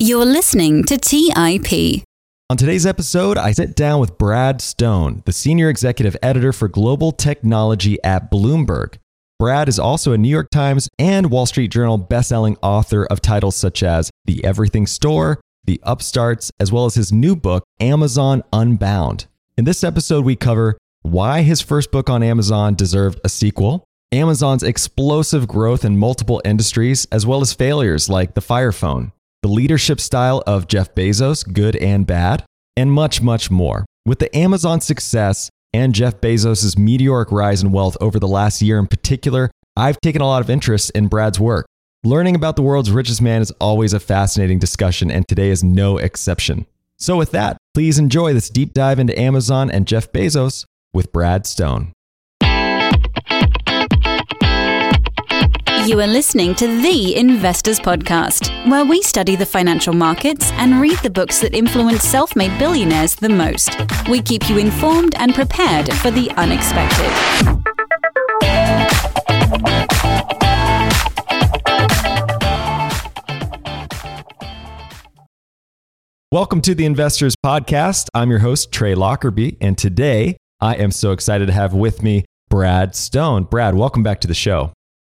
You're listening to TIP. On today's episode, I sit down with Brad Stone, the senior executive editor for global technology at Bloomberg. Brad is also a New York Times and Wall Street Journal bestselling author of titles such as The Everything Store, The Upstarts, as well as his new book, Amazon Unbound. In this episode, we cover why his first book on Amazon deserved a sequel, Amazon's explosive growth in multiple industries, as well as failures like the Fire Phone, the leadership style of Jeff Bezos, good and bad, and much, much more. With the Amazon success and Jeff Bezos' meteoric rise in wealth over the last year in particular, I've taken a lot of interest in Brad's work. Learning about the world's richest man is always a fascinating discussion, and today is no exception. So, with that, please enjoy this deep dive into Amazon and Jeff Bezos with Brad Stone. You are listening to The Investors Podcast, where we study the financial markets and read the books that influence self made billionaires the most. We keep you informed and prepared for the unexpected. Welcome to the Investors Podcast. I'm your host, Trey Lockerbie, and today I am so excited to have with me Brad Stone. Brad, welcome back to the show.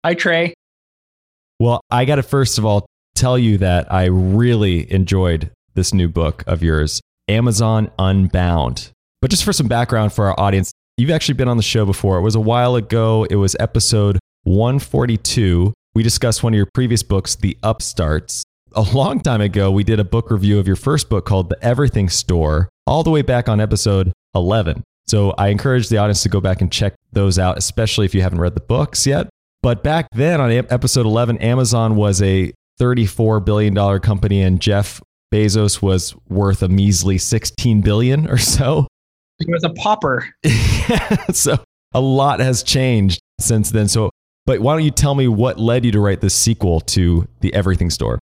Hi, Trey. Well, I got to first of all tell you that I really enjoyed this new book of yours, Amazon Unbound. But just for some background for our audience, you've actually been on the show before. It was a while ago, it was episode 142. We discussed one of your previous books, The Upstarts. A long time ago, we did a book review of your first book called The Everything Store, all the way back on episode 11. So I encourage the audience to go back and check those out, especially if you haven't read the books yet. But back then on episode 11, Amazon was a $34 billion company and Jeff Bezos was worth a measly 16 billion or so. He was a pauper. so a lot has changed since then. So, but why don't you tell me what led you to write this sequel to The Everything Store?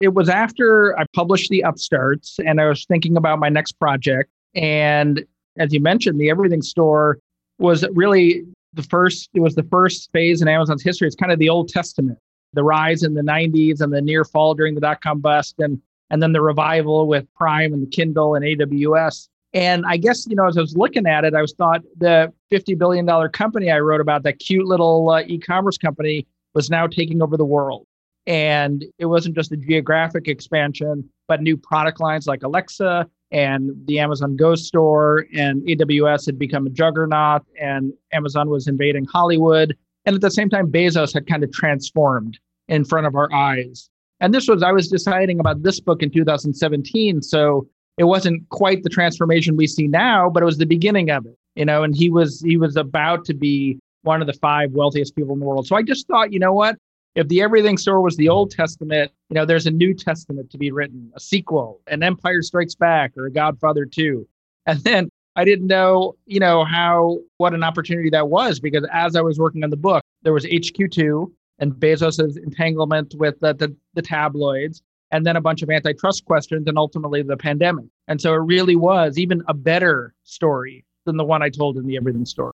It was after I published The Upstarts and I was thinking about my next project. And as you mentioned, The Everything Store was really the first it was the first phase in Amazon's history. It's kind of the Old Testament, the rise in the 90s and the near fall during the dot com bust and and then the revival with Prime and the Kindle and AWS. And I guess, you know, as I was looking at it, I was thought the $50 billion company I wrote about, that cute little uh, e-commerce company, was now taking over the world. And it wasn't just a geographic expansion, but new product lines like Alexa and the Amazon Go store and AWS had become a juggernaut and Amazon was invading Hollywood. And at the same time, Bezos had kind of transformed in front of our eyes. And this was, I was deciding about this book in 2017. So it wasn't quite the transformation we see now, but it was the beginning of it, you know, and he was, he was about to be one of the five wealthiest people in the world. So I just thought, you know what? If the everything store was the mm-hmm. old testament you know there's a new testament to be written a sequel an empire strikes back or a godfather 2 and then i didn't know you know how what an opportunity that was because as i was working on the book there was hq2 and bezos's entanglement with the, the, the tabloids and then a bunch of antitrust questions and ultimately the pandemic. And so it really was even a better story than the one i told in the everything store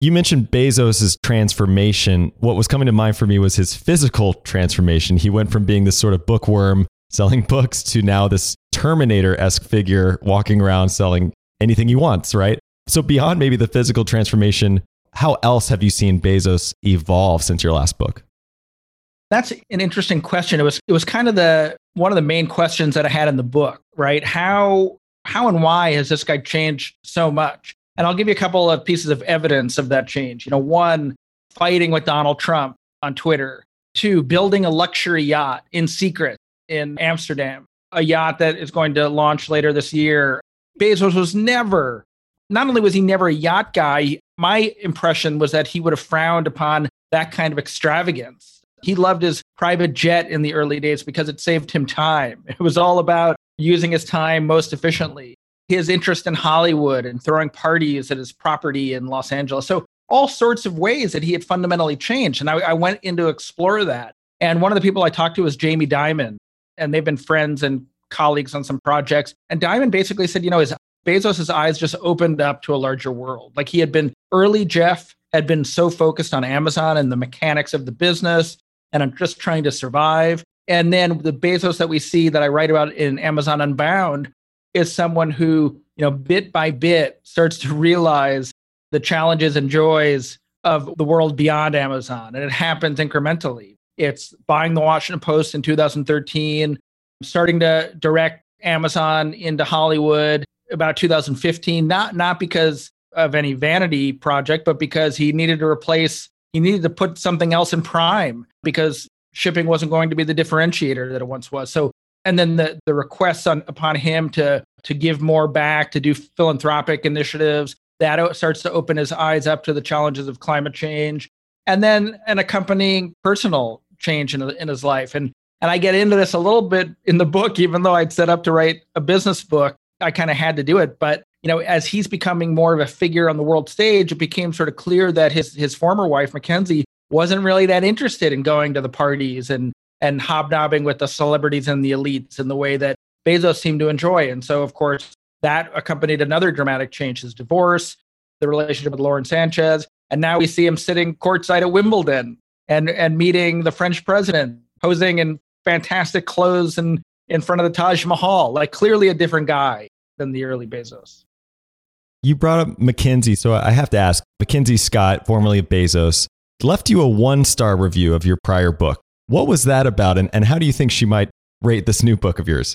you mentioned Bezos' transformation. What was coming to mind for me was his physical transformation. He went from being this sort of bookworm selling books to now this Terminator esque figure walking around selling anything he wants, right? So, beyond maybe the physical transformation, how else have you seen Bezos evolve since your last book? That's an interesting question. It was it was kind of the one of the main questions that I had in the book, right? How how and why has this guy changed so much? And I'll give you a couple of pieces of evidence of that change. You know, one, fighting with Donald Trump on Twitter. Two, building a luxury yacht in secret in Amsterdam, a yacht that is going to launch later this year. Bezos was never, not only was he never a yacht guy, my impression was that he would have frowned upon that kind of extravagance. He loved his private jet in the early days because it saved him time. It was all about using his time most efficiently his interest in Hollywood and throwing parties at his property in Los Angeles. So all sorts of ways that he had fundamentally changed. And I, I went in to explore that. And one of the people I talked to was Jamie Dimon, and they've been friends and colleagues on some projects. And Dimon basically said, you know, his Bezos's eyes just opened up to a larger world. Like he had been early Jeff had been so focused on Amazon and the mechanics of the business and I'm just trying to survive. And then the Bezos that we see that I write about in Amazon Unbound is someone who, you know, bit by bit starts to realize the challenges and joys of the world beyond Amazon. And it happens incrementally. It's buying the Washington Post in 2013, starting to direct Amazon into Hollywood about 2015, not not because of any vanity project, but because he needed to replace, he needed to put something else in prime because shipping wasn't going to be the differentiator that it once was. So, and then the the requests on upon him to to give more back, to do philanthropic initiatives, that starts to open his eyes up to the challenges of climate change, and then an accompanying personal change in in his life. And and I get into this a little bit in the book, even though I'd set up to write a business book. I kind of had to do it, but you know, as he's becoming more of a figure on the world stage, it became sort of clear that his his former wife, Mackenzie, wasn't really that interested in going to the parties and and hobnobbing with the celebrities and the elites in the way that Bezos seemed to enjoy. And so, of course, that accompanied another dramatic change: his divorce, the relationship with Lauren Sanchez, and now we see him sitting courtside at Wimbledon and and meeting the French president, posing in fantastic clothes and in front of the Taj Mahal. Like clearly a different guy than the early Bezos. You brought up Mackenzie, so I have to ask Mackenzie Scott, formerly of Bezos, left you a one star review of your prior book. What was that about, and, and how do you think she might rate this new book of yours?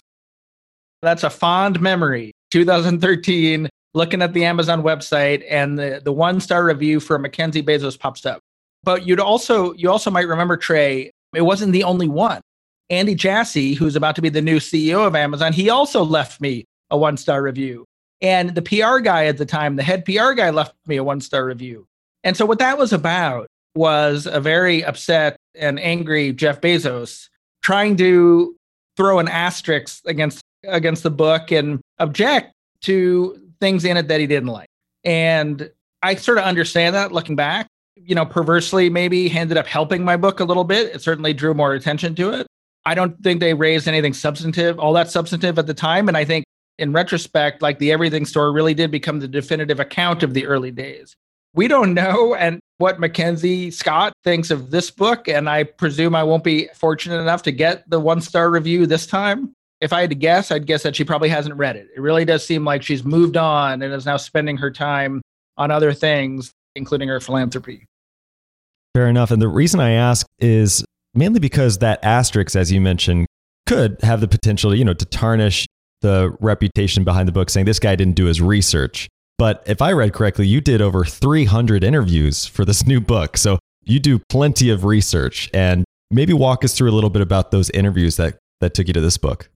That's a fond memory. 2013, looking at the Amazon website, and the, the one star review for Mackenzie Bezos pops up. But you'd also you also might remember Trey. It wasn't the only one. Andy Jassy, who's about to be the new CEO of Amazon, he also left me a one star review. And the PR guy at the time, the head PR guy, left me a one star review. And so, what that was about was a very upset and angry Jeff Bezos trying to throw an asterisk against against the book and object to things in it that he didn't like. And I sort of understand that looking back. You know, perversely, maybe ended up helping my book a little bit. It certainly drew more attention to it. I don't think they raised anything substantive, all that substantive at the time. And I think in retrospect, like the Everything Store really did become the definitive account of the early days. We don't know and what Mackenzie Scott thinks of this book, and I presume I won't be fortunate enough to get the one star review this time. If I had to guess, I'd guess that she probably hasn't read it. It really does seem like she's moved on and is now spending her time on other things, including her philanthropy. Fair enough. And the reason I ask is mainly because that asterisk, as you mentioned, could have the potential, you know, to tarnish the reputation behind the book saying this guy didn't do his research. But if I read correctly, you did over 300 interviews for this new book. So you do plenty of research and maybe walk us through a little bit about those interviews that, that took you to this book.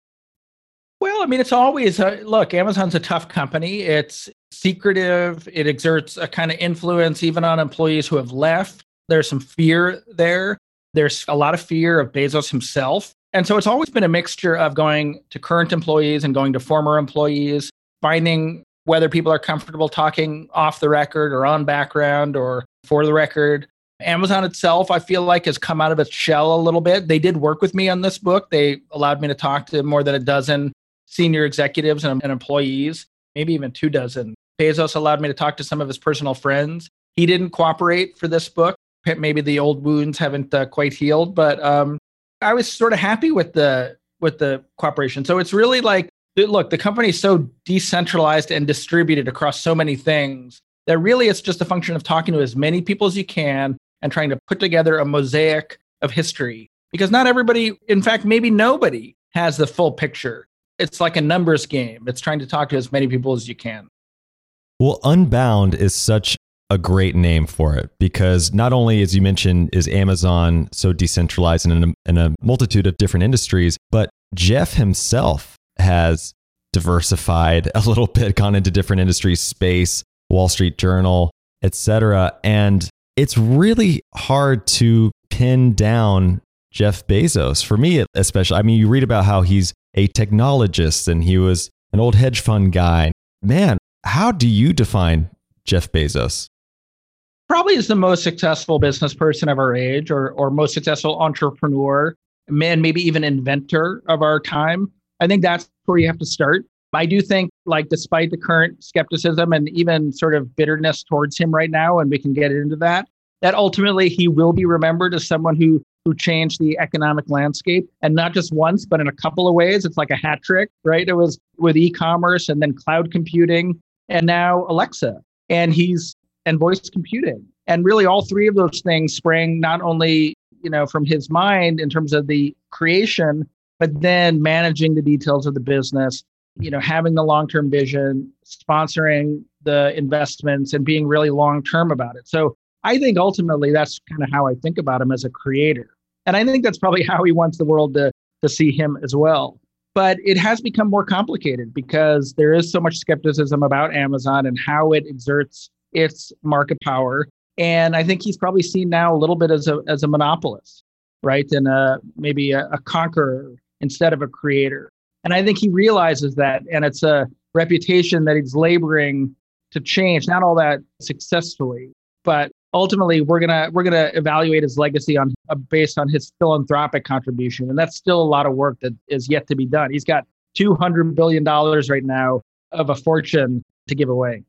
Well, I mean, it's always a, look, Amazon's a tough company. It's secretive. It exerts a kind of influence even on employees who have left. There's some fear there. There's a lot of fear of Bezos himself and so it's always been a mixture of going to current employees and going to former employees, finding whether people are comfortable talking off the record or on background or for the record. Amazon itself, I feel like, has come out of its shell a little bit. They did work with me on this book. They allowed me to talk to more than a dozen senior executives and, and employees, maybe even two dozen. Bezos allowed me to talk to some of his personal friends. He didn't cooperate for this book. Maybe the old wounds haven't uh, quite healed, but um, I was sort of happy with the with the cooperation. So it's really like look, the company is so decentralized and distributed across so many things that really it's just a function of talking to as many people as you can and trying to put together a mosaic of history. Because not everybody, in fact, maybe nobody has the full picture. It's like a numbers game. It's trying to talk to as many people as you can. Well, Unbound is such a great name for it because not only, as you mentioned, is Amazon so decentralized in a, in a multitude of different industries, but Jeff himself has diversified a little bit, gone into different industries, space, Wall Street Journal, etc. And it's really hard to pin down Jeff Bezos for me, especially. I mean, you read about how he's a technologist and he was an old hedge fund guy. Man, how do you define Jeff Bezos? probably is the most successful business person of our age or, or most successful entrepreneur and maybe even inventor of our time. I think that's where you have to start. I do think, like, despite the current skepticism and even sort of bitterness towards him right now, and we can get into that, that ultimately he will be remembered as someone who who changed the economic landscape and not just once, but in a couple of ways. It's like a hat trick, right? It was with e commerce and then cloud computing and now Alexa. And he's and voice computing. And really all three of those things sprang not only, you know, from his mind in terms of the creation, but then managing the details of the business, you know, having the long-term vision, sponsoring the investments and being really long-term about it. So I think ultimately that's kind of how I think about him as a creator. And I think that's probably how he wants the world to, to see him as well. But it has become more complicated because there is so much skepticism about Amazon and how it exerts its market power. And I think he's probably seen now a little bit as a, as a monopolist, right? And a, maybe a, a conqueror instead of a creator. And I think he realizes that. And it's a reputation that he's laboring to change, not all that successfully, but ultimately we're gonna we're gonna evaluate his legacy on uh, based on his philanthropic contribution, and that's still a lot of work that is yet to be done. He's got two hundred billion dollars right now of a fortune to give away.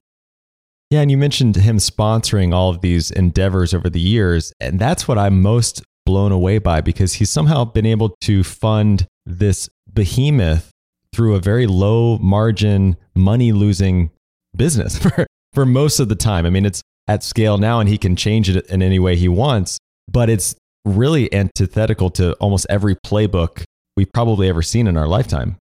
Yeah, and you mentioned him sponsoring all of these endeavors over the years, and that's what I'm most blown away by because he's somehow been able to fund this behemoth through a very low margin, money losing business for, for most of the time. I mean, it's at scale now and he can change it in any way he wants. But it's really antithetical to almost every playbook we've probably ever seen in our lifetime.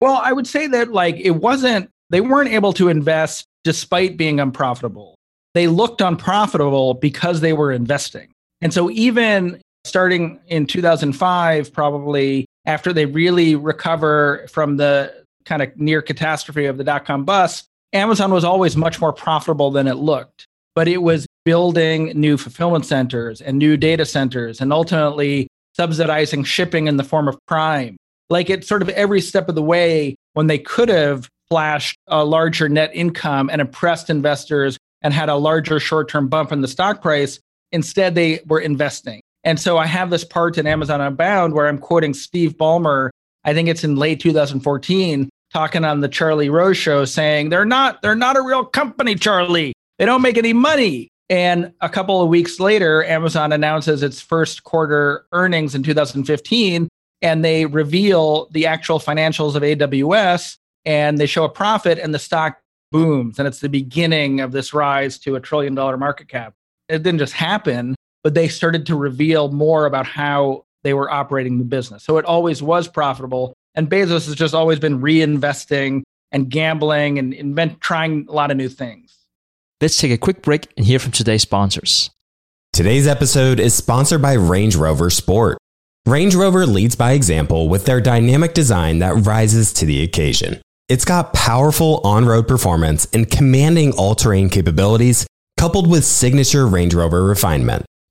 Well, I would say that like it wasn't, they weren't able to invest despite being unprofitable. They looked unprofitable because they were investing. And so even starting in 2005, probably after they really recover from the kind of near catastrophe of the dot com bust, Amazon was always much more profitable than it looked, but it was building new fulfillment centers and new data centers and ultimately subsidizing shipping in the form of Prime. Like it sort of every step of the way when they could have flashed a larger net income and impressed investors and had a larger short term bump in the stock price, instead they were investing. And so I have this part in Amazon Unbound where I'm quoting Steve Ballmer. I think it's in late 2014 talking on the Charlie Rose show saying they're not they're not a real company, Charlie. They don't make any money. And a couple of weeks later, Amazon announces its first quarter earnings in 2015 and they reveal the actual financials of AWS and they show a profit and the stock booms and it's the beginning of this rise to a trillion dollar market cap. It didn't just happen, but they started to reveal more about how they were operating the business. So it always was profitable and Bezos has just always been reinvesting and gambling and invent trying a lot of new things. Let's take a quick break and hear from today's sponsors. Today's episode is sponsored by Range Rover Sport. Range Rover leads by example with their dynamic design that rises to the occasion. It's got powerful on road performance and commanding all terrain capabilities, coupled with signature Range Rover refinement.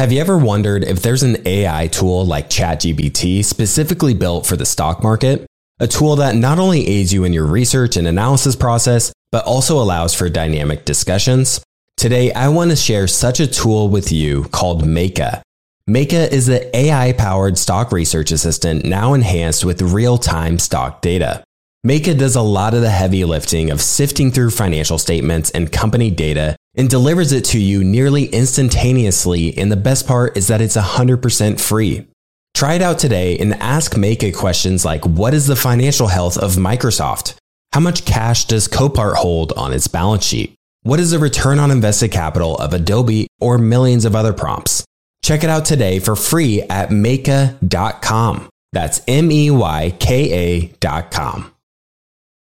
Have you ever wondered if there's an AI tool like ChatGPT specifically built for the stock market? A tool that not only aids you in your research and analysis process, but also allows for dynamic discussions? Today, I want to share such a tool with you called Meyka. Meyka is the AI powered stock research assistant now enhanced with real time stock data. Meyka does a lot of the heavy lifting of sifting through financial statements and company data and delivers it to you nearly instantaneously. And the best part is that it's 100% free. Try it out today and ask Meyka questions like What is the financial health of Microsoft? How much cash does Copart hold on its balance sheet? What is the return on invested capital of Adobe or millions of other prompts? Check it out today for free at Meyka.com. That's M E Y K A.com.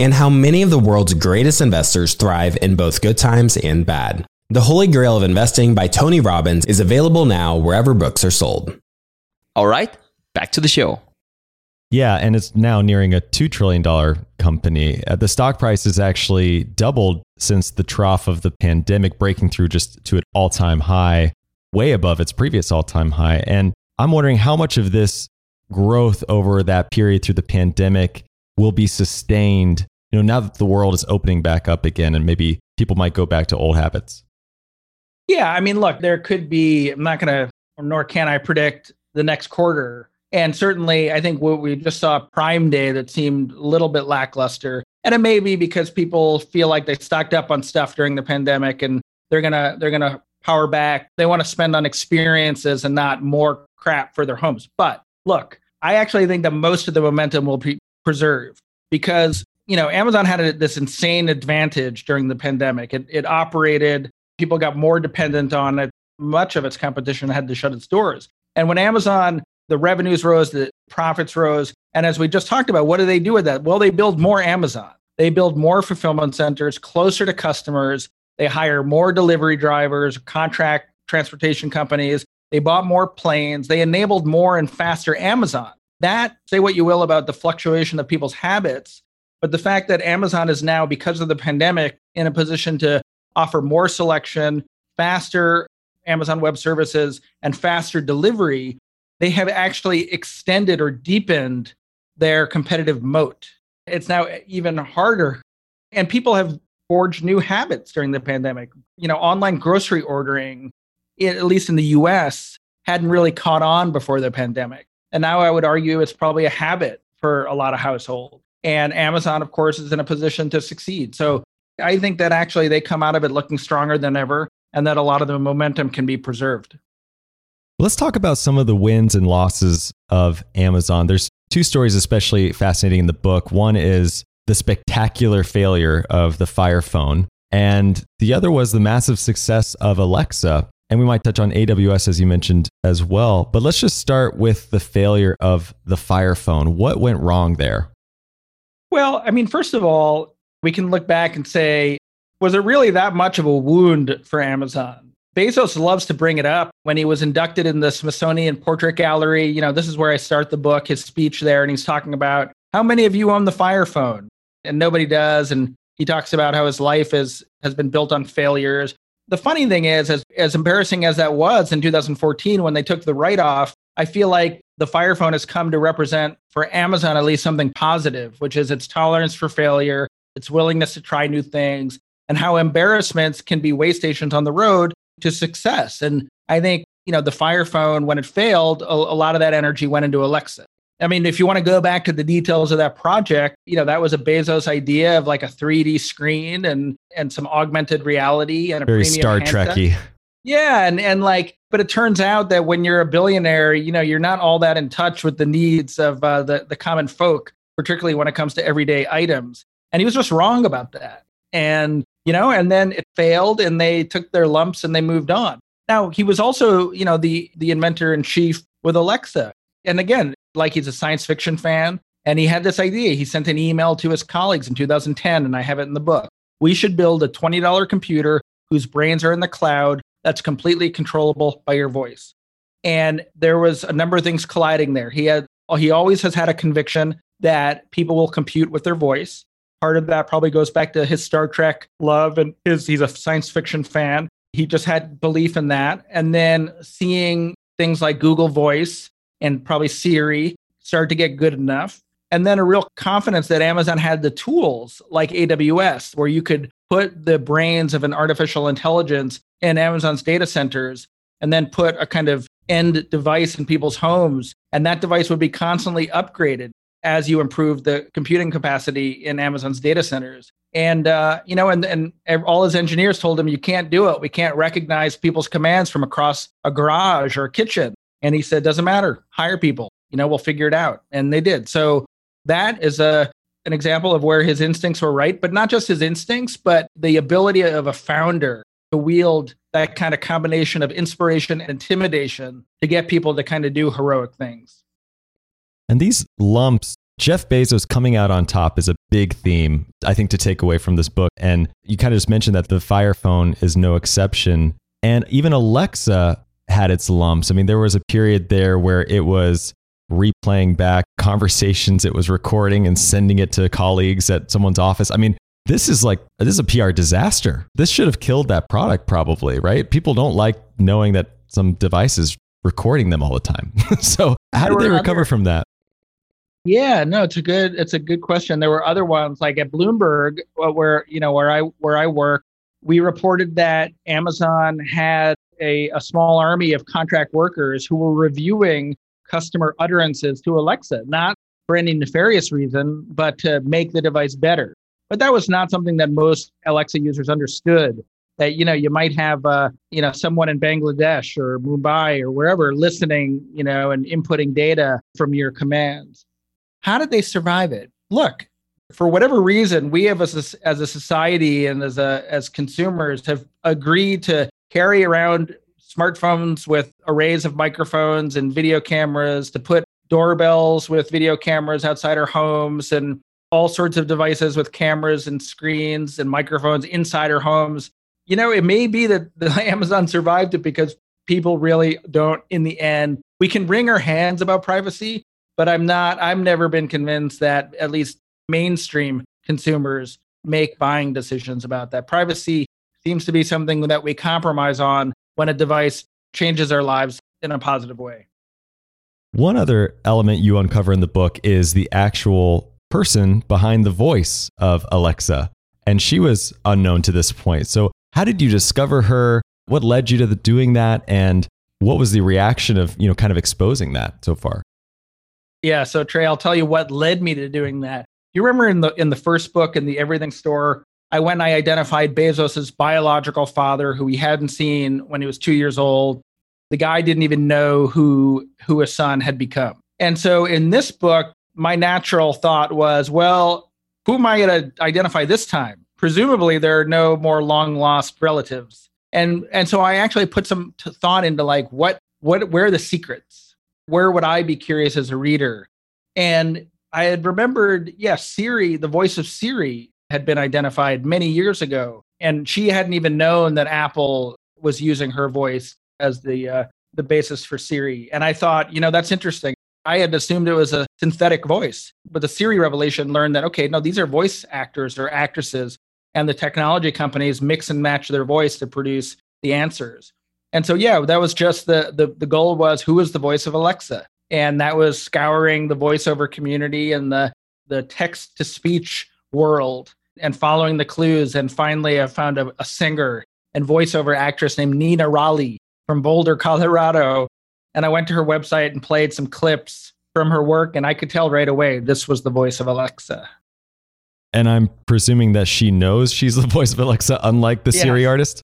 and how many of the world's greatest investors thrive in both good times and bad. The Holy Grail of Investing by Tony Robbins is available now wherever books are sold. All right, back to the show. Yeah, and it's now nearing a $2 trillion company. Uh, the stock price has actually doubled since the trough of the pandemic, breaking through just to an all time high, way above its previous all time high. And I'm wondering how much of this growth over that period through the pandemic will be sustained you know, now that the world is opening back up again and maybe people might go back to old habits? Yeah, I mean, look, there could be, I'm not going to, nor can I predict the next quarter. And certainly, I think what we just saw Prime Day that seemed a little bit lackluster. And it may be because people feel like they stocked up on stuff during the pandemic and they're going to, they're going to power back. They want to spend on experiences and not more crap for their homes. But look, I actually think that most of the momentum will be preserved because you know, Amazon had a, this insane advantage during the pandemic. It, it operated, people got more dependent on it. Much of its competition had to shut its doors. And when Amazon, the revenues rose, the profits rose. And as we just talked about, what do they do with that? Well, they build more Amazon. They build more fulfillment centers closer to customers. They hire more delivery drivers, contract transportation companies. They bought more planes. They enabled more and faster Amazon. That, say what you will about the fluctuation of people's habits, but the fact that Amazon is now, because of the pandemic, in a position to offer more selection, faster Amazon Web Services, and faster delivery, they have actually extended or deepened their competitive moat. It's now even harder. And people have forged new habits during the pandemic. You know, online grocery ordering, at least in the US, hadn't really caught on before the pandemic. And now I would argue it's probably a habit for a lot of households. And Amazon, of course, is in a position to succeed. So I think that actually they come out of it looking stronger than ever and that a lot of the momentum can be preserved. Let's talk about some of the wins and losses of Amazon. There's two stories especially fascinating in the book. One is the spectacular failure of the Fire Phone, and the other was the massive success of Alexa. And we might touch on AWS as you mentioned as well. But let's just start with the failure of the Fire Phone. What went wrong there? Well, I mean, first of all, we can look back and say, was it really that much of a wound for Amazon? Bezos loves to bring it up when he was inducted in the Smithsonian Portrait Gallery. You know, this is where I start the book, his speech there, and he's talking about how many of you own the Fire Phone? And nobody does. And he talks about how his life is, has been built on failures. The funny thing is, as, as embarrassing as that was in 2014 when they took the write off, I feel like the Fire Phone has come to represent for Amazon at least something positive, which is its tolerance for failure, its willingness to try new things, and how embarrassments can be way stations on the road to success. And I think, you know, the Fire Phone, when it failed, a, a lot of that energy went into Alexa. I mean, if you want to go back to the details of that project, you know, that was a Bezos idea of like a 3D screen and and some augmented reality and a very Star Trekky. Yeah, and and like, but it turns out that when you're a billionaire, you know, you're not all that in touch with the needs of uh, the the common folk, particularly when it comes to everyday items. And he was just wrong about that. And you know, and then it failed, and they took their lumps and they moved on. Now he was also, you know, the the inventor in chief with Alexa. And again, like he's a science fiction fan, and he had this idea. He sent an email to his colleagues in 2010, and I have it in the book. We should build a $20 computer whose brains are in the cloud that's completely controllable by your voice. And there was a number of things colliding there. He had uh, he always has had a conviction that people will compute with their voice. Part of that probably goes back to his Star Trek love and his he's a science fiction fan. He just had belief in that. And then seeing things like Google Voice and probably Siri start to get good enough. And then a real confidence that Amazon had the tools like AWS, where you could put the brains of an artificial intelligence in Amazon's data centers and then put a kind of end device in people's homes. And that device would be constantly upgraded as you improve the computing capacity in Amazon's data centers. And uh, you know, and and all his engineers told him, "You can't do it. We can't recognize people's commands from across a garage or a kitchen." And he said, "Doesn't matter. Hire people. You know, we'll figure it out." And they did. So that is a an example of where his instincts were right, but not just his instincts, but the ability of a founder to wield that kind of combination of inspiration and intimidation to get people to kind of do heroic things. And these lumps, Jeff Bezos coming out on top is a big theme, I think, to take away from this book. And you kind of just mentioned that the Fire Phone is no exception. And even Alexa had its lumps. I mean, there was a period there where it was replaying back conversations it was recording and sending it to colleagues at someone's office. I mean, this is like this is a PR disaster. This should have killed that product probably, right? People don't like knowing that some device is recording them all the time. so, how did they recover from that? Yeah, no, it's a good it's a good question. There were other ones like at Bloomberg uh, where, you know, where I where I work, we reported that Amazon had a, a small army of contract workers who were reviewing customer utterances to Alexa, not for any nefarious reason, but to make the device better. But that was not something that most Alexa users understood. That you know you might have uh, you know someone in Bangladesh or Mumbai or wherever listening, you know, and inputting data from your commands. How did they survive it? Look, for whatever reason, we have as a, as a society and as a as consumers have agreed to carry around smartphones with arrays of microphones and video cameras to put doorbells with video cameras outside our homes and all sorts of devices with cameras and screens and microphones inside our homes. You know, it may be that the Amazon survived it because people really don't in the end. We can wring our hands about privacy, but I'm not I've never been convinced that at least mainstream consumers make buying decisions about that. Privacy seems to be something that we compromise on when a device changes our lives in a positive way. One other element you uncover in the book is the actual person behind the voice of Alexa. And she was unknown to this point. So, how did you discover her? What led you to the, doing that? And what was the reaction of, you know, kind of exposing that so far? Yeah. So, Trey, I'll tell you what led me to doing that. You remember in the in the first book in the Everything Store, I went and I identified Bezos's biological father, who he hadn't seen when he was two years old. The guy didn't even know who who his son had become. And so in this book, my natural thought was, well, who am I going to identify this time? Presumably, there are no more long lost relatives. And and so I actually put some t- thought into like what what where are the secrets? Where would I be curious as a reader? And I had remembered, yes, yeah, Siri, the voice of Siri had been identified many years ago, and she hadn't even known that Apple was using her voice as the uh, the basis for Siri. And I thought, you know, that's interesting. I had assumed it was a synthetic voice, but the Siri revelation learned that okay, no, these are voice actors or actresses, and the technology companies mix and match their voice to produce the answers. And so, yeah, that was just the the the goal was who was the voice of Alexa, and that was scouring the voiceover community and the the text to speech world and following the clues. And finally, I found a, a singer and voiceover actress named Nina Rolle from Boulder, Colorado. And I went to her website and played some clips from her work, and I could tell right away this was the voice of Alexa. And I'm presuming that she knows she's the voice of Alexa, unlike the Siri artist?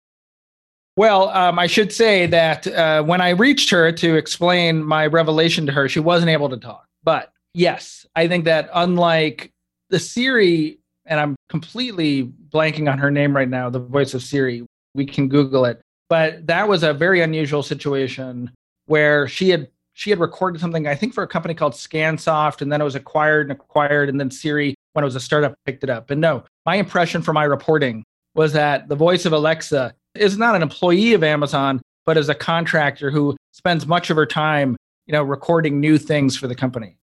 Well, um, I should say that uh, when I reached her to explain my revelation to her, she wasn't able to talk. But yes, I think that unlike the Siri and I'm completely blanking on her name right now, the voice of Siri. We can Google it. But that was a very unusual situation where she had she had recorded something, I think, for a company called Scansoft, and then it was acquired and acquired, and then Siri, when it was a startup, picked it up. And no, my impression from my reporting was that the voice of Alexa is not an employee of Amazon, but is a contractor who spends much of her time, you know, recording new things for the company.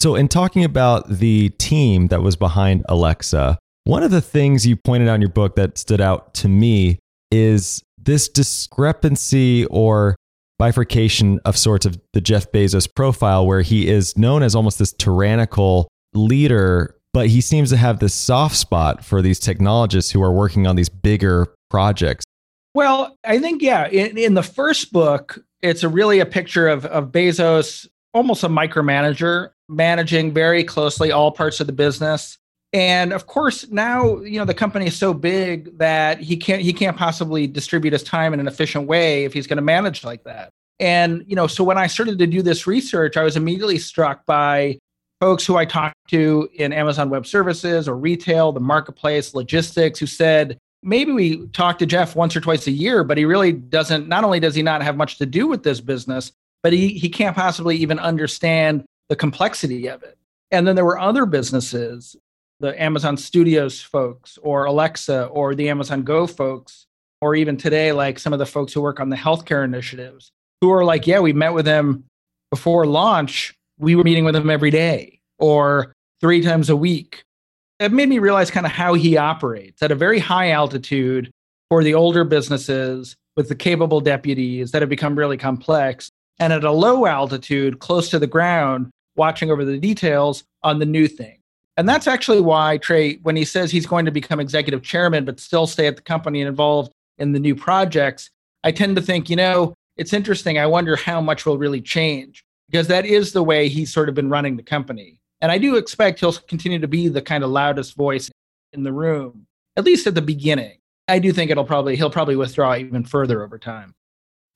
So, in talking about the team that was behind Alexa, one of the things you pointed out in your book that stood out to me is this discrepancy or bifurcation of sorts of the Jeff Bezos profile, where he is known as almost this tyrannical leader, but he seems to have this soft spot for these technologists who are working on these bigger projects. Well, I think, yeah, in, in the first book, it's a really a picture of, of Bezos, almost a micromanager, managing very closely all parts of the business. And of course, now you know the company is so big that he can't he can't possibly distribute his time in an efficient way if he's going to manage like that. And you know, so when I started to do this research, I was immediately struck by folks who I talked to in Amazon Web Services or retail, the marketplace, logistics, who said, maybe we talk to Jeff once or twice a year, but he really doesn't, not only does he not have much to do with this business, but he, he can't possibly even understand the complexity of it. And then there were other businesses, the Amazon Studios folks, or Alexa, or the Amazon Go folks, or even today, like some of the folks who work on the healthcare initiatives, who are like, yeah, we met with them before launch. We were meeting with them every day or three times a week it made me realize kind of how he operates at a very high altitude for the older businesses with the capable deputies that have become really complex, and at a low altitude, close to the ground, watching over the details on the new thing. And that's actually why Trey, when he says he's going to become executive chairman, but still stay at the company and involved in the new projects, I tend to think, you know, it's interesting. I wonder how much will really change because that is the way he's sort of been running the company. And I do expect he'll continue to be the kind of loudest voice in the room, at least at the beginning. I do think it'll probably he'll probably withdraw even further over time.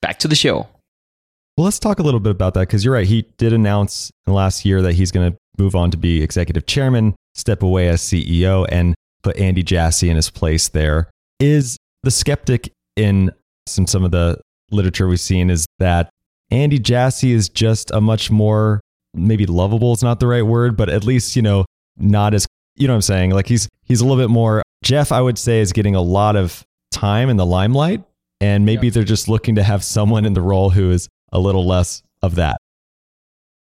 back to the show. Well, let's talk a little bit about that because you're right. He did announce last year that he's going to move on to be executive chairman, step away as CEO, and put Andy Jassy in his place there. Is the skeptic in some, some of the literature we've seen is that Andy Jassy is just a much more maybe lovable is not the right word, but at least, you know, not as you know what I'm saying? Like he's he's a little bit more Jeff, I would say, is getting a lot of time in the limelight. And maybe yeah. they're just looking to have someone in the role who is a little less of that.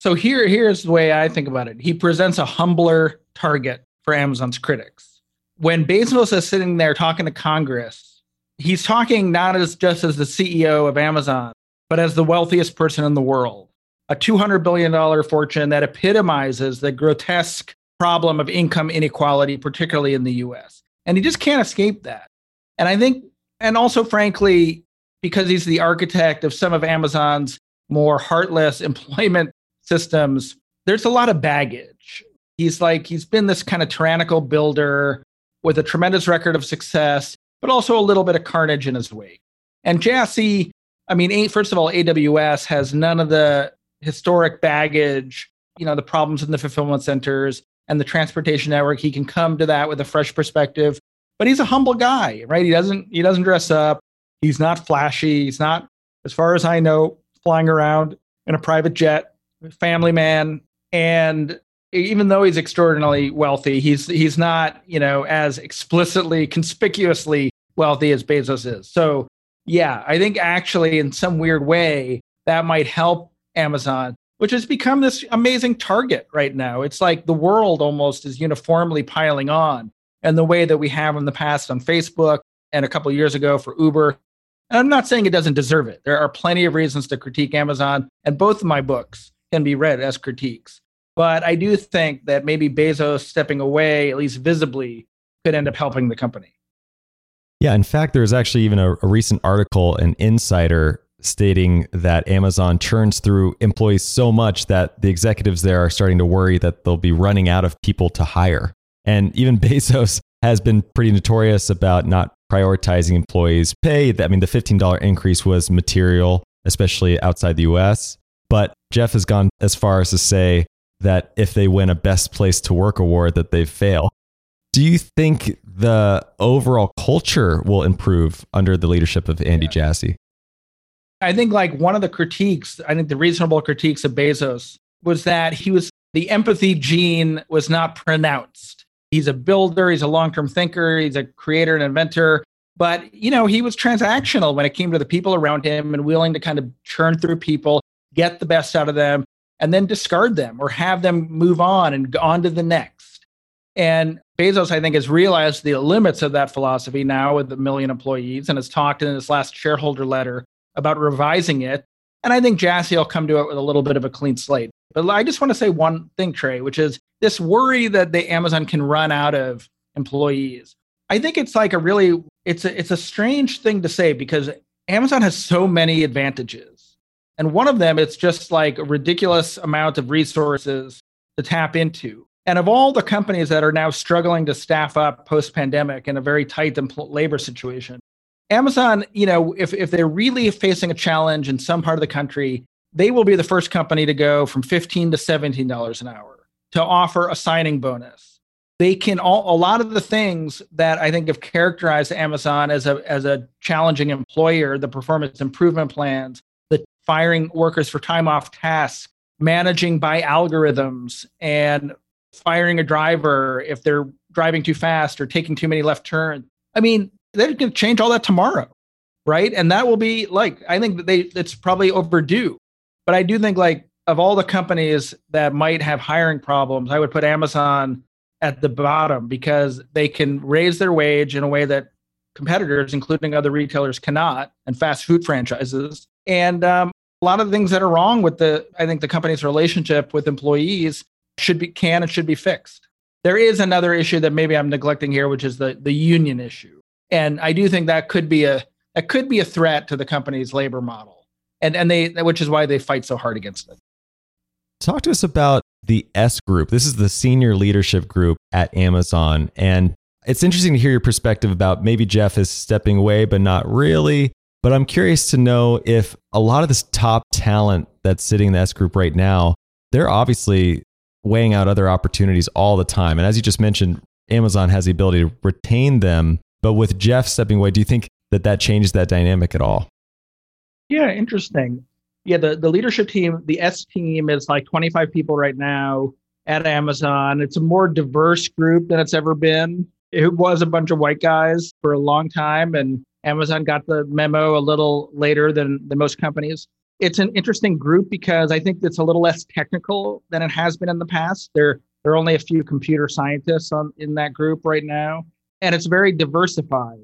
So here, here's the way I think about it. He presents a humbler target for Amazon's critics. When Bezos is sitting there talking to Congress, he's talking not as just as the CEO of Amazon, but as the wealthiest person in the world. A $200 billion fortune that epitomizes the grotesque problem of income inequality, particularly in the US. And he just can't escape that. And I think, and also, frankly, because he's the architect of some of Amazon's more heartless employment systems, there's a lot of baggage. He's like, he's been this kind of tyrannical builder with a tremendous record of success, but also a little bit of carnage in his wake. And Jassy, I mean, first of all, AWS has none of the historic baggage, you know, the problems in the fulfillment centers and the transportation network. He can come to that with a fresh perspective. But he's a humble guy, right? He doesn't he doesn't dress up. He's not flashy. He's not, as far as I know, flying around in a private jet, family man. And even though he's extraordinarily wealthy, he's he's not, you know, as explicitly, conspicuously wealthy as Bezos is. So yeah, I think actually in some weird way that might help Amazon, which has become this amazing target right now. It's like the world almost is uniformly piling on. And the way that we have in the past on Facebook and a couple years ago for Uber and I'm not saying it doesn't deserve it. There are plenty of reasons to critique Amazon, and both of my books can be read as critiques. But I do think that maybe Bezos stepping away, at least visibly, could end up helping the company. Yeah, in fact, there's actually even a, a recent article in Insider stating that Amazon churns through employees so much that the executives there are starting to worry that they'll be running out of people to hire. And even Bezos has been pretty notorious about not prioritizing employees' pay. I mean, the $15 increase was material, especially outside the US. But Jeff has gone as far as to say that if they win a best place to work award, that they fail. Do you think the overall culture will improve under the leadership of Andy yeah. Jassy? I think like one of the critiques, I think the reasonable critiques of Bezos was that he was the empathy gene was not pronounced he's a builder, he's a long-term thinker, he's a creator and inventor. But you know, he was transactional when it came to the people around him and willing to kind of churn through people, get the best out of them, and then discard them or have them move on and on to the next. And Bezos, I think, has realized the limits of that philosophy now with a million employees and has talked in his last shareholder letter about revising it. And I think Jassy will come to it with a little bit of a clean slate. But I just want to say one thing, Trey, which is this worry that the Amazon can run out of employees. I think it's like a really it's a it's a strange thing to say because Amazon has so many advantages. And one of them it's just like a ridiculous amount of resources to tap into. And of all the companies that are now struggling to staff up post pandemic in a very tight labor situation, Amazon, you know, if, if they're really facing a challenge in some part of the country, they will be the first company to go from 15 to $17 an hour to offer a signing bonus. They can all a lot of the things that I think have characterized Amazon as a as a challenging employer, the performance improvement plans, the firing workers for time off tasks, managing by algorithms, and firing a driver if they're driving too fast or taking too many left turns. I mean, going to change all that tomorrow, right? And that will be like I think that they it's probably overdue. But I do think like of all the companies that might have hiring problems, I would put Amazon at the bottom because they can raise their wage in a way that competitors, including other retailers, cannot, and fast food franchises. And um, a lot of the things that are wrong with the, I think, the company's relationship with employees should be can and should be fixed. There is another issue that maybe I'm neglecting here, which is the the union issue, and I do think that could be a that could be a threat to the company's labor model, and and they which is why they fight so hard against it. Talk to us about the S group. This is the senior leadership group at Amazon, and it's interesting to hear your perspective about maybe Jeff is stepping away, but not really. But I'm curious to know if a lot of this top talent that's sitting in the S group right now, they're obviously weighing out other opportunities all the time. And as you just mentioned, Amazon has the ability to retain them. But with Jeff stepping away, do you think that that changes that dynamic at all? Yeah, interesting. Yeah, the, the leadership team, the S team is like 25 people right now at Amazon. It's a more diverse group than it's ever been. It was a bunch of white guys for a long time, and Amazon got the memo a little later than, than most companies. It's an interesting group because I think it's a little less technical than it has been in the past. There, there are only a few computer scientists on, in that group right now, and it's very diversified.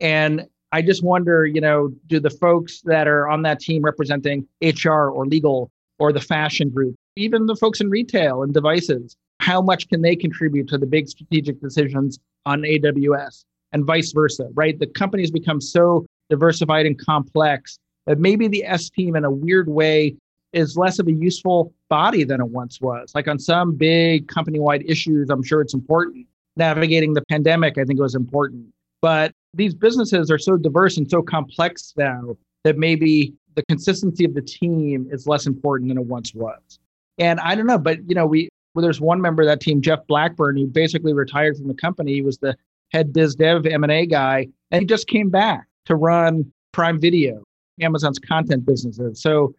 And I just wonder, you know, do the folks that are on that team representing HR or legal or the fashion group, even the folks in retail and devices, how much can they contribute to the big strategic decisions on AWS and vice versa, right? The companies become so diversified and complex that maybe the S team, in a weird way, is less of a useful body than it once was. Like on some big company wide issues, I'm sure it's important. Navigating the pandemic, I think was important. But these businesses are so diverse and so complex now that maybe the consistency of the team is less important than it once was. And I don't know, but you know, we well, there's one member of that team, Jeff Blackburn, who basically retired from the company. He was the head biz dev M&A guy, and he just came back to run Prime Video, Amazon's content businesses. So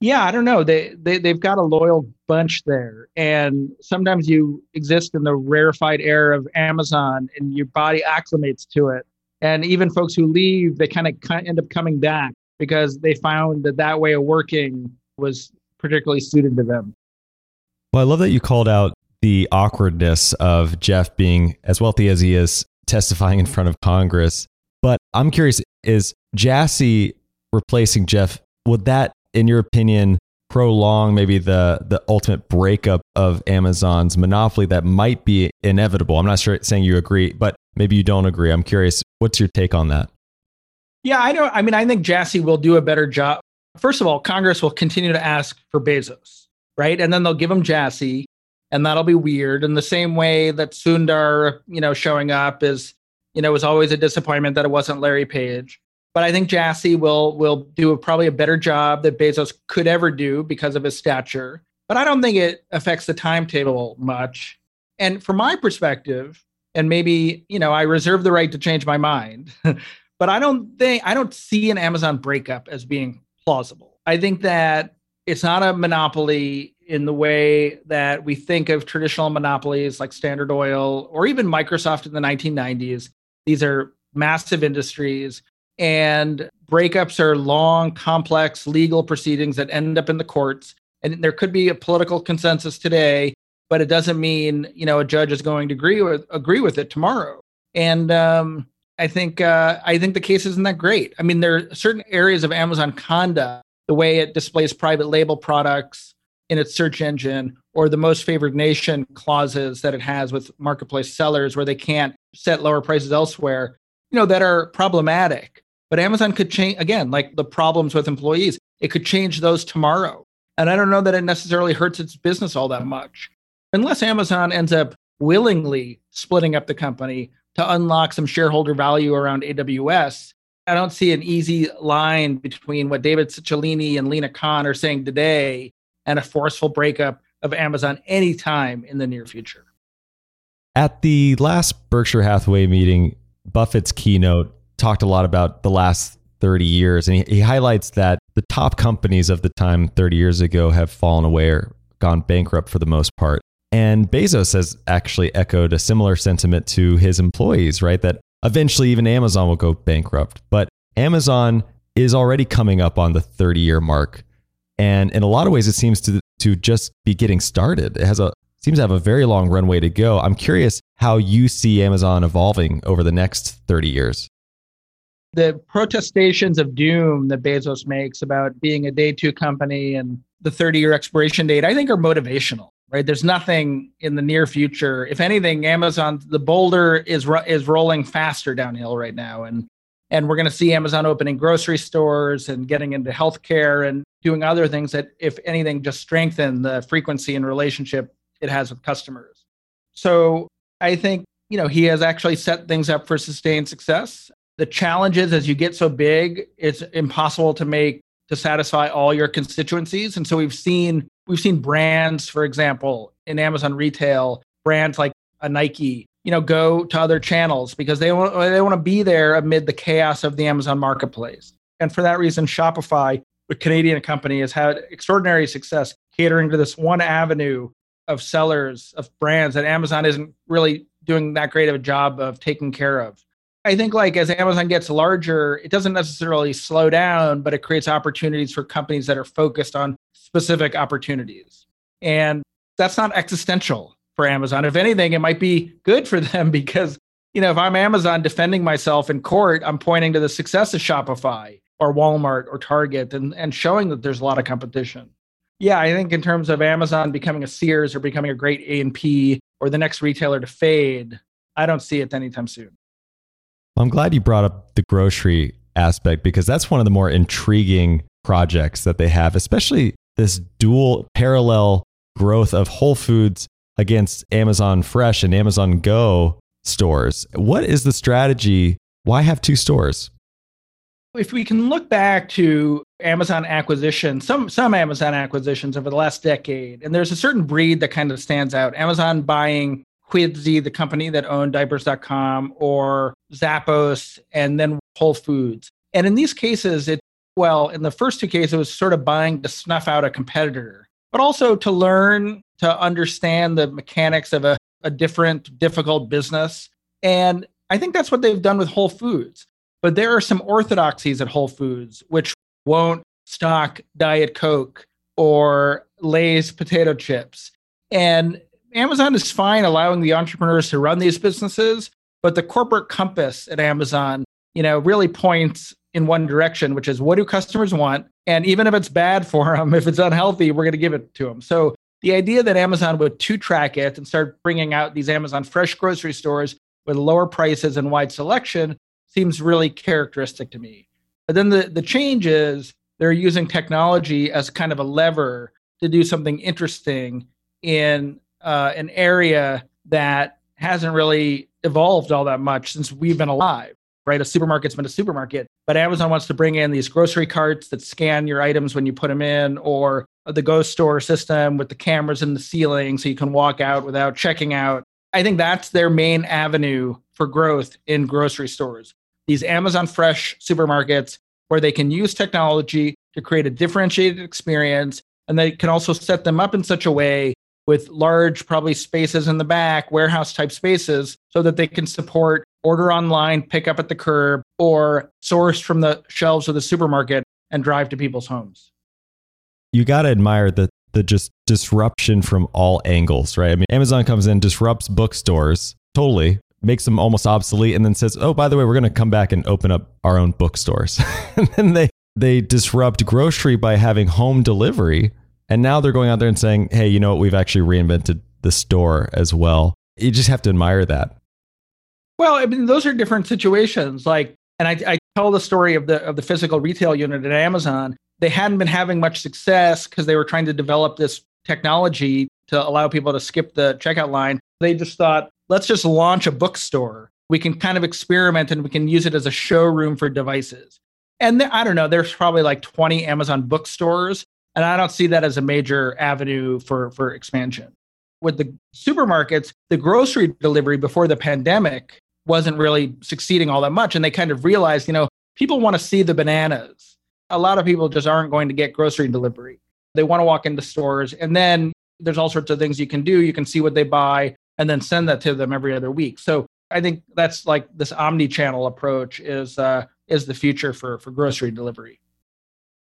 yeah, I don't know. They, they they've got a loyal bunch there, and sometimes you exist in the rarefied air of Amazon, and your body acclimates to it. And even folks who leave, they kind of end up coming back because they found that that way of working was particularly suited to them. Well, I love that you called out the awkwardness of Jeff being as wealthy as he is, testifying in front of Congress. But I'm curious: is Jassy replacing Jeff? Would that in your opinion, prolong maybe the the ultimate breakup of Amazon's monopoly that might be inevitable? I'm not sure saying you agree, but maybe you don't agree. I'm curious, what's your take on that? Yeah, I don't I mean I think Jassy will do a better job. First of all, Congress will continue to ask for Bezos, right? And then they'll give him Jassy, and that'll be weird. In the same way that Sundar, you know, showing up is, you know, was always a disappointment that it wasn't Larry Page but I think Jassy will will do a, probably a better job that Bezos could ever do because of his stature. But I don't think it affects the timetable much. And from my perspective, and maybe you know, I reserve the right to change my mind, but I don't think I don't see an Amazon breakup as being plausible. I think that it's not a monopoly in the way that we think of traditional monopolies like Standard Oil or even Microsoft in the 1990s. These are massive industries and breakups are long, complex legal proceedings that end up in the courts. And there could be a political consensus today, but it doesn't mean you know a judge is going to agree with agree with it tomorrow. And um, I think uh, I think the case isn't that great. I mean, there are certain areas of Amazon conduct, the way it displays private label products in its search engine, or the most favored nation clauses that it has with marketplace sellers, where they can't set lower prices elsewhere. You know that are problematic. But Amazon could change, again, like the problems with employees, it could change those tomorrow. And I don't know that it necessarily hurts its business all that much. Unless Amazon ends up willingly splitting up the company to unlock some shareholder value around AWS, I don't see an easy line between what David Cicilline and Lina Khan are saying today and a forceful breakup of Amazon anytime in the near future. At the last Berkshire Hathaway meeting, Buffett's keynote talked a lot about the last 30 years. And he, he highlights that the top companies of the time 30 years ago have fallen away or gone bankrupt for the most part. And Bezos has actually echoed a similar sentiment to his employees, right? That eventually even Amazon will go bankrupt. But Amazon is already coming up on the 30 year mark. And in a lot of ways, it seems to, to just be getting started. It has a seems to have a very long runway to go. I'm curious how you see Amazon evolving over the next 30 years. The protestations of doom that Bezos makes about being a day two company and the 30 year expiration date, I think are motivational, right? There's nothing in the near future. If anything, Amazon, the boulder is, is rolling faster downhill right now. And, and we're going to see Amazon opening grocery stores and getting into healthcare and doing other things that, if anything, just strengthen the frequency and relationship it has with customers. So I think, you know, he has actually set things up for sustained success the challenge is as you get so big, it's impossible to make to satisfy all your constituencies. And so we've seen we've seen brands, for example, in Amazon retail, brands like a Nike, you know, go to other channels because they want they want to be there amid the chaos of the Amazon marketplace. And for that reason, Shopify, the Canadian company, has had extraordinary success catering to this one avenue of sellers of brands that Amazon isn't really doing that great of a job of taking care of. I think like as Amazon gets larger, it doesn't necessarily slow down, but it creates opportunities for companies that are focused on specific opportunities. And that's not existential for Amazon. If anything, it might be good for them because, you know, if I'm Amazon defending myself in court, I'm pointing to the success of Shopify or Walmart or Target and, and showing that there's a lot of competition. Yeah, I think in terms of Amazon becoming a Sears or becoming a great A&P or the next retailer to fade, I don't see it anytime soon. I'm glad you brought up the grocery aspect because that's one of the more intriguing projects that they have, especially this dual parallel growth of Whole Foods against Amazon Fresh and Amazon Go stores. What is the strategy? Why have two stores? If we can look back to Amazon acquisition, some some Amazon acquisitions over the last decade, and there's a certain breed that kind of stands out. Amazon buying Quidsi, the company that owned diapers.com, or Zappos, and then Whole Foods. And in these cases, it, well, in the first two cases, it was sort of buying to snuff out a competitor, but also to learn to understand the mechanics of a, a different, difficult business. And I think that's what they've done with Whole Foods. But there are some orthodoxies at Whole Foods, which won't stock Diet Coke or Lay's potato chips. And Amazon is fine allowing the entrepreneurs to run these businesses, but the corporate compass at Amazon, you know, really points in one direction, which is what do customers want? And even if it's bad for them, if it's unhealthy, we're going to give it to them. So the idea that Amazon would two track it and start bringing out these Amazon fresh grocery stores with lower prices and wide selection seems really characteristic to me. But then the, the change is they're using technology as kind of a lever to do something interesting in uh, an area that hasn't really evolved all that much since we've been alive, right? A supermarket's been a supermarket, but Amazon wants to bring in these grocery carts that scan your items when you put them in, or the ghost store system with the cameras in the ceiling so you can walk out without checking out. I think that's their main avenue for growth in grocery stores. These Amazon Fresh supermarkets where they can use technology to create a differentiated experience and they can also set them up in such a way with large, probably spaces in the back, warehouse type spaces, so that they can support order online, pick up at the curb, or source from the shelves of the supermarket and drive to people's homes. You got to admire the, the just disruption from all angles, right? I mean, Amazon comes in, disrupts bookstores totally, makes them almost obsolete, and then says, oh, by the way, we're going to come back and open up our own bookstores. and then they, they disrupt grocery by having home delivery and now they're going out there and saying, hey, you know what? We've actually reinvented the store as well. You just have to admire that. Well, I mean, those are different situations. Like, and I, I tell the story of the of the physical retail unit at Amazon. They hadn't been having much success because they were trying to develop this technology to allow people to skip the checkout line. They just thought, let's just launch a bookstore. We can kind of experiment and we can use it as a showroom for devices. And I don't know, there's probably like 20 Amazon bookstores and I don't see that as a major avenue for, for expansion. With the supermarkets, the grocery delivery before the pandemic wasn't really succeeding all that much. And they kind of realized, you know, people want to see the bananas. A lot of people just aren't going to get grocery delivery. They want to walk into stores. And then there's all sorts of things you can do. You can see what they buy and then send that to them every other week. So I think that's like this omni-channel approach is uh, is the future for for grocery delivery.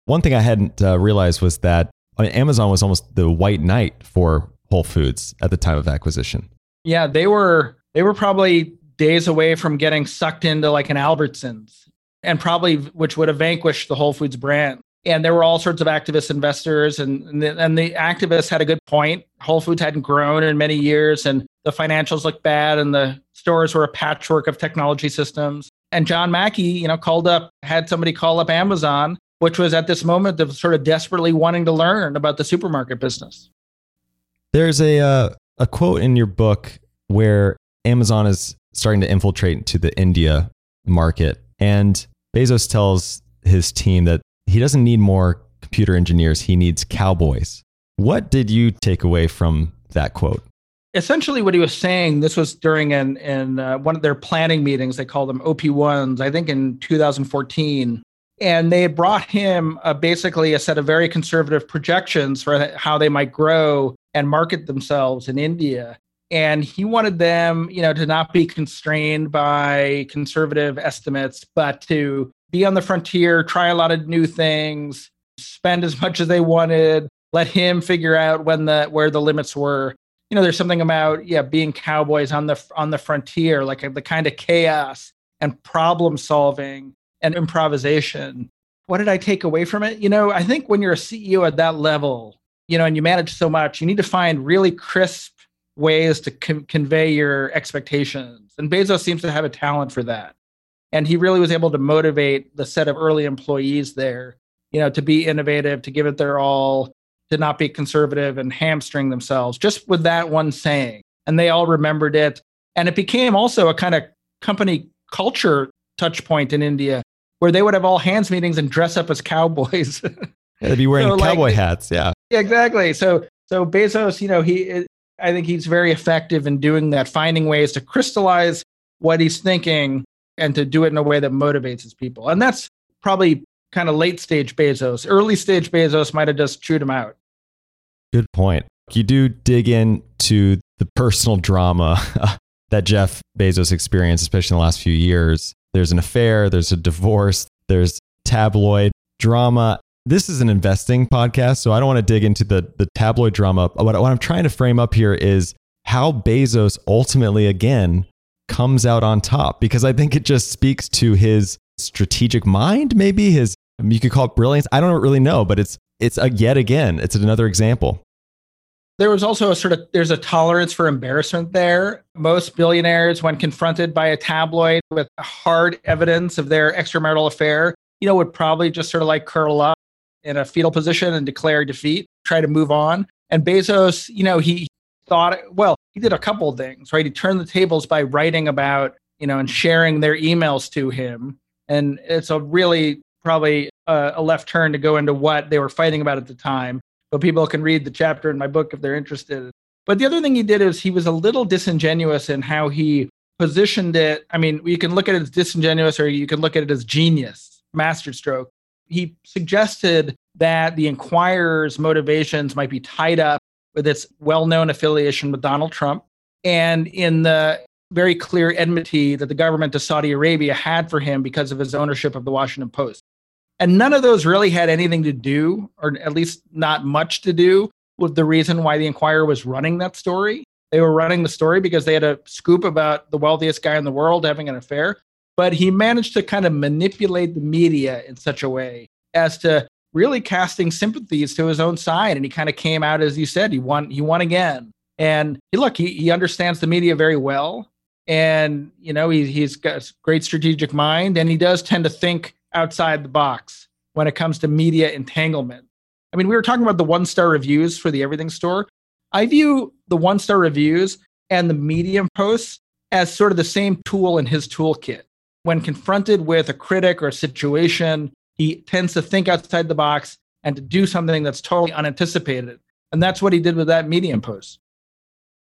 One thing I hadn't uh, realized was that I mean, Amazon was almost the white knight for Whole Foods at the time of acquisition. Yeah, they were they were probably days away from getting sucked into like an Albertsons. and probably which would have vanquished the Whole Foods brand. And there were all sorts of activist investors, and, and, the, and the activists had a good point. Whole Foods hadn't grown in many years, and the financials looked bad, and the stores were a patchwork of technology systems. And John Mackey, you know, called up, had somebody call up Amazon, which was at this moment of sort of desperately wanting to learn about the supermarket business. There's a uh, a quote in your book where Amazon is starting to infiltrate into the India market, and Bezos tells his team that he doesn't need more computer engineers; he needs cowboys. What did you take away from that quote? essentially what he was saying this was during an, in uh, one of their planning meetings they called them op1s i think in 2014 and they brought him uh, basically a set of very conservative projections for how they might grow and market themselves in india. And he wanted them you know to not be constrained by conservative estimates but to be on the frontier try a lot of new things spend as much as they wanted let him figure out when the where the limits were. You know, there's something about yeah, being cowboys on the on the frontier, like the kind of chaos and problem solving and improvisation. What did I take away from it? You know, I think when you're a CEO at that level, you know, and you manage so much, you need to find really crisp ways to con- convey your expectations. And Bezos seems to have a talent for that. And he really was able to motivate the set of early employees there, you know, to be innovative, to give it their all, to not be conservative and hamstring themselves just with that one saying. And they all remembered it. And it became also a kind of company culture touch point in India where they would have all hands meetings and dress up as cowboys. yeah, they'd be wearing so cowboy like, hats. Yeah. yeah. Exactly. So, so Bezos, you know, he, I think he's very effective in doing that, finding ways to crystallize what he's thinking and to do it in a way that motivates his people. And that's probably kind of late stage Bezos. Early stage Bezos might have just chewed him out. Good point. You do dig into the personal drama that Jeff Bezos experienced, especially in the last few years. There's an affair, there's a divorce, there's tabloid drama. This is an investing podcast, so I don't want to dig into the, the tabloid drama. What, what I'm trying to frame up here is how Bezos ultimately, again, comes out on top because I think it just speaks to his strategic mind, maybe his you could call it brilliance. I don't really know, but it's it's a, yet again, it's another example. There was also a sort of there's a tolerance for embarrassment there. Most billionaires, when confronted by a tabloid with hard evidence of their extramarital affair, you know, would probably just sort of like curl up in a fetal position and declare defeat, try to move on. And Bezos, you know, he thought, well, he did a couple of things, right? He turned the tables by writing about, you know, and sharing their emails to him. And it's a really probably a, a left turn to go into what they were fighting about at the time. But people can read the chapter in my book if they're interested. But the other thing he did is he was a little disingenuous in how he positioned it. I mean, you can look at it as disingenuous or you can look at it as genius, masterstroke. He suggested that the Enquirer's motivations might be tied up with its well known affiliation with Donald Trump and in the very clear enmity that the government of Saudi Arabia had for him because of his ownership of the Washington Post. And none of those really had anything to do, or at least not much to do, with the reason why the Enquirer was running that story. They were running the story because they had a scoop about the wealthiest guy in the world having an affair. But he managed to kind of manipulate the media in such a way as to really casting sympathies to his own side. And he kind of came out, as you said, he won, he won again. And he, look, he, he understands the media very well. And, you know, he, he's got a great strategic mind and he does tend to think outside the box when it comes to media entanglement. I mean, we were talking about the one star reviews for the Everything Store. I view the one star reviews and the Medium posts as sort of the same tool in his toolkit. When confronted with a critic or a situation, he tends to think outside the box and to do something that's totally unanticipated. And that's what he did with that Medium post.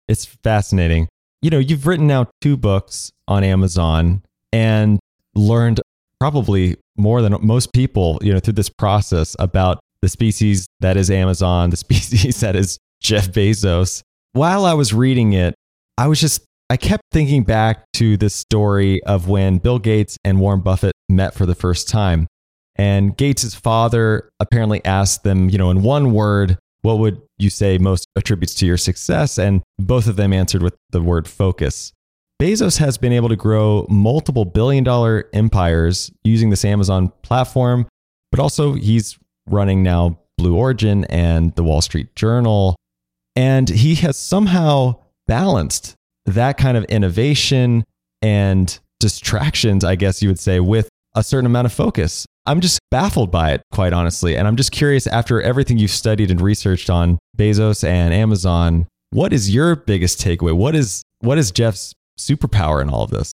It's fascinating. You know, you've written now two books on Amazon and learned probably more than most people, you know, through this process about the species that is Amazon, the species that is Jeff Bezos. While I was reading it, I was just, I kept thinking back to this story of when Bill Gates and Warren Buffett met for the first time. And Gates' father apparently asked them, you know, in one word, what would you say most attributes to your success? And both of them answered with the word focus. Bezos has been able to grow multiple billion dollar empires using this Amazon platform, but also he's running now Blue Origin and the Wall Street Journal. And he has somehow balanced that kind of innovation and distractions, I guess you would say, with a certain amount of focus. I'm just baffled by it, quite honestly. And I'm just curious after everything you've studied and researched on Bezos and Amazon, what is your biggest takeaway? What is what is Jeff's superpower in all of this?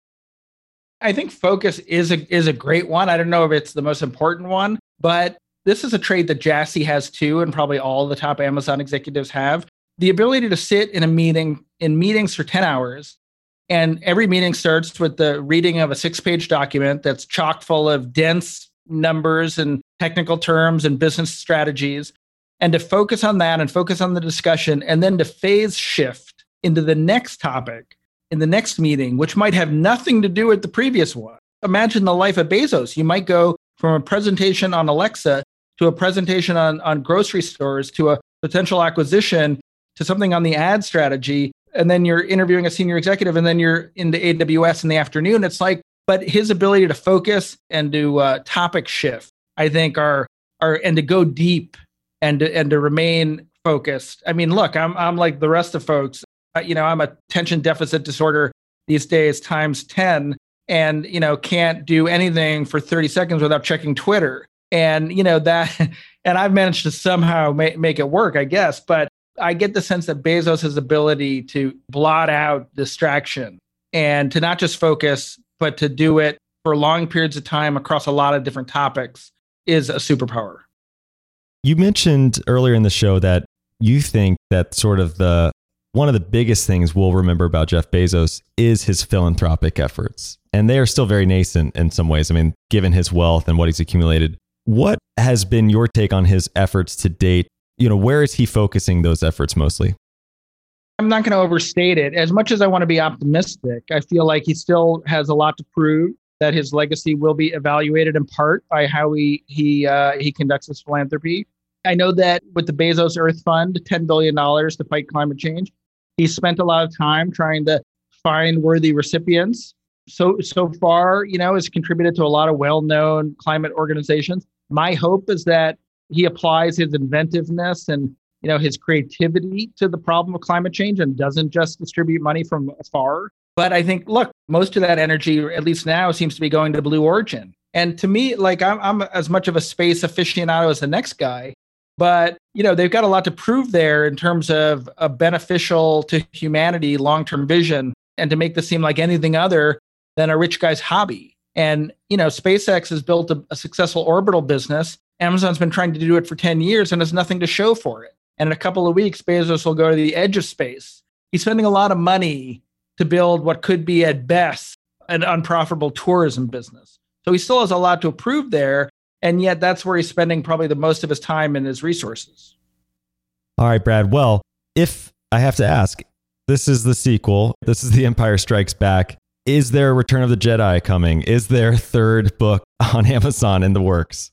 I think focus is a is a great one. I don't know if it's the most important one, but this is a trait that Jassy has too, and probably all the top Amazon executives have. The ability to sit in a meeting in meetings for 10 hours and every meeting starts with the reading of a six page document that's chock full of dense numbers and technical terms and business strategies. And to focus on that and focus on the discussion, and then to phase shift into the next topic in the next meeting, which might have nothing to do with the previous one. Imagine the life of Bezos. You might go from a presentation on Alexa to a presentation on, on grocery stores to a potential acquisition to something on the ad strategy and then you're interviewing a senior executive and then you're into AWS in the afternoon. It's like, but his ability to focus and to uh, topic shift, I think, are are and to go deep and to, and to remain focused. I mean, look, I'm I'm like the rest of folks. Uh, you know, I'm a attention deficit disorder these days times ten, and you know, can't do anything for 30 seconds without checking Twitter. And you know that, and I've managed to somehow make make it work, I guess. But I get the sense that Bezos' ability to blot out distraction and to not just focus, but to do it for long periods of time across a lot of different topics is a superpower. You mentioned earlier in the show that you think that sort of the one of the biggest things we'll remember about Jeff Bezos is his philanthropic efforts. And they are still very nascent in some ways. I mean, given his wealth and what he's accumulated. What has been your take on his efforts to date you know, where is he focusing those efforts mostly? I'm not going to overstate it. As much as I want to be optimistic, I feel like he still has a lot to prove. That his legacy will be evaluated in part by how he he uh, he conducts his philanthropy. I know that with the Bezos Earth Fund, ten billion dollars to fight climate change, he spent a lot of time trying to find worthy recipients. So so far, you know, has contributed to a lot of well-known climate organizations. My hope is that he applies his inventiveness and you know his creativity to the problem of climate change and doesn't just distribute money from afar but i think look most of that energy at least now seems to be going to blue origin and to me like i'm, I'm as much of a space aficionado as the next guy but you know they've got a lot to prove there in terms of a beneficial to humanity long-term vision and to make this seem like anything other than a rich guy's hobby and you know spacex has built a, a successful orbital business Amazon's been trying to do it for 10 years and has nothing to show for it. And in a couple of weeks, Bezos will go to the edge of space. He's spending a lot of money to build what could be, at best, an unprofitable tourism business. So he still has a lot to prove there. And yet, that's where he's spending probably the most of his time and his resources. All right, Brad. Well, if I have to ask, this is the sequel. This is The Empire Strikes Back. Is there a Return of the Jedi coming? Is there a third book on Amazon in the works?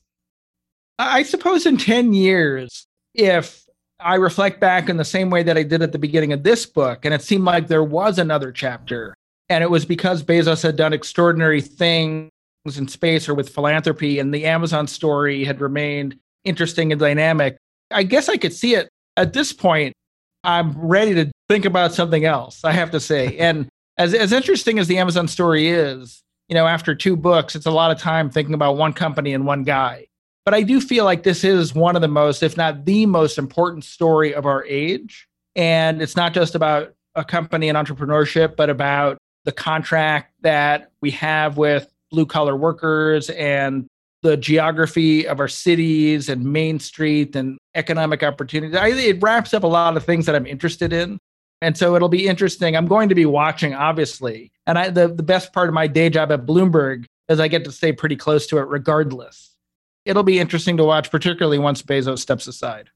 I suppose in 10 years, if I reflect back in the same way that I did at the beginning of this book, and it seemed like there was another chapter, and it was because Bezos had done extraordinary things in space or with philanthropy, and the Amazon story had remained interesting and dynamic. I guess I could see it at this point. I'm ready to think about something else, I have to say. And as, as interesting as the Amazon story is, you know, after two books, it's a lot of time thinking about one company and one guy. But I do feel like this is one of the most, if not the most important story of our age. And it's not just about a company and entrepreneurship, but about the contract that we have with blue collar workers and the geography of our cities and Main Street and economic opportunities. I, it wraps up a lot of things that I'm interested in. And so it'll be interesting. I'm going to be watching, obviously. And I, the, the best part of my day job at Bloomberg is I get to stay pretty close to it regardless it'll be interesting to watch, particularly once Bezos steps aside.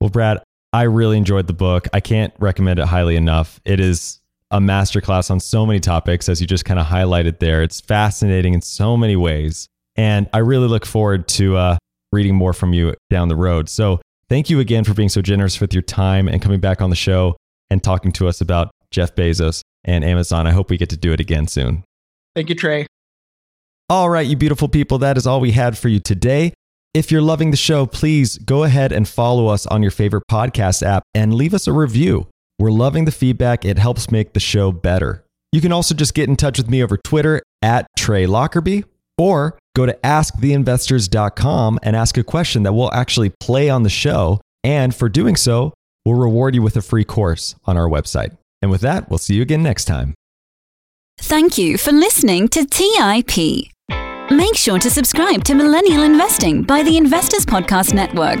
Well, Brad, I really enjoyed the book. I can't recommend it highly enough. It is a masterclass on so many topics, as you just kind of highlighted there. It's fascinating in so many ways. And I really look forward to uh, reading more from you down the road. So thank you again for being so generous with your time and coming back on the show and talking to us about Jeff Bezos. And Amazon, I hope we get to do it again soon. Thank you, Trey. All right, you beautiful people, that is all we had for you today. If you're loving the show, please go ahead and follow us on your favorite podcast app and leave us a review. We're loving the feedback, it helps make the show better. You can also just get in touch with me over Twitter at Trey Lockerbie or go to asktheinvestors.com and ask a question that we'll actually play on the show. And for doing so, we'll reward you with a free course on our website. And with that, we'll see you again next time. Thank you for listening to TIP. Make sure to subscribe to Millennial Investing by the Investors Podcast Network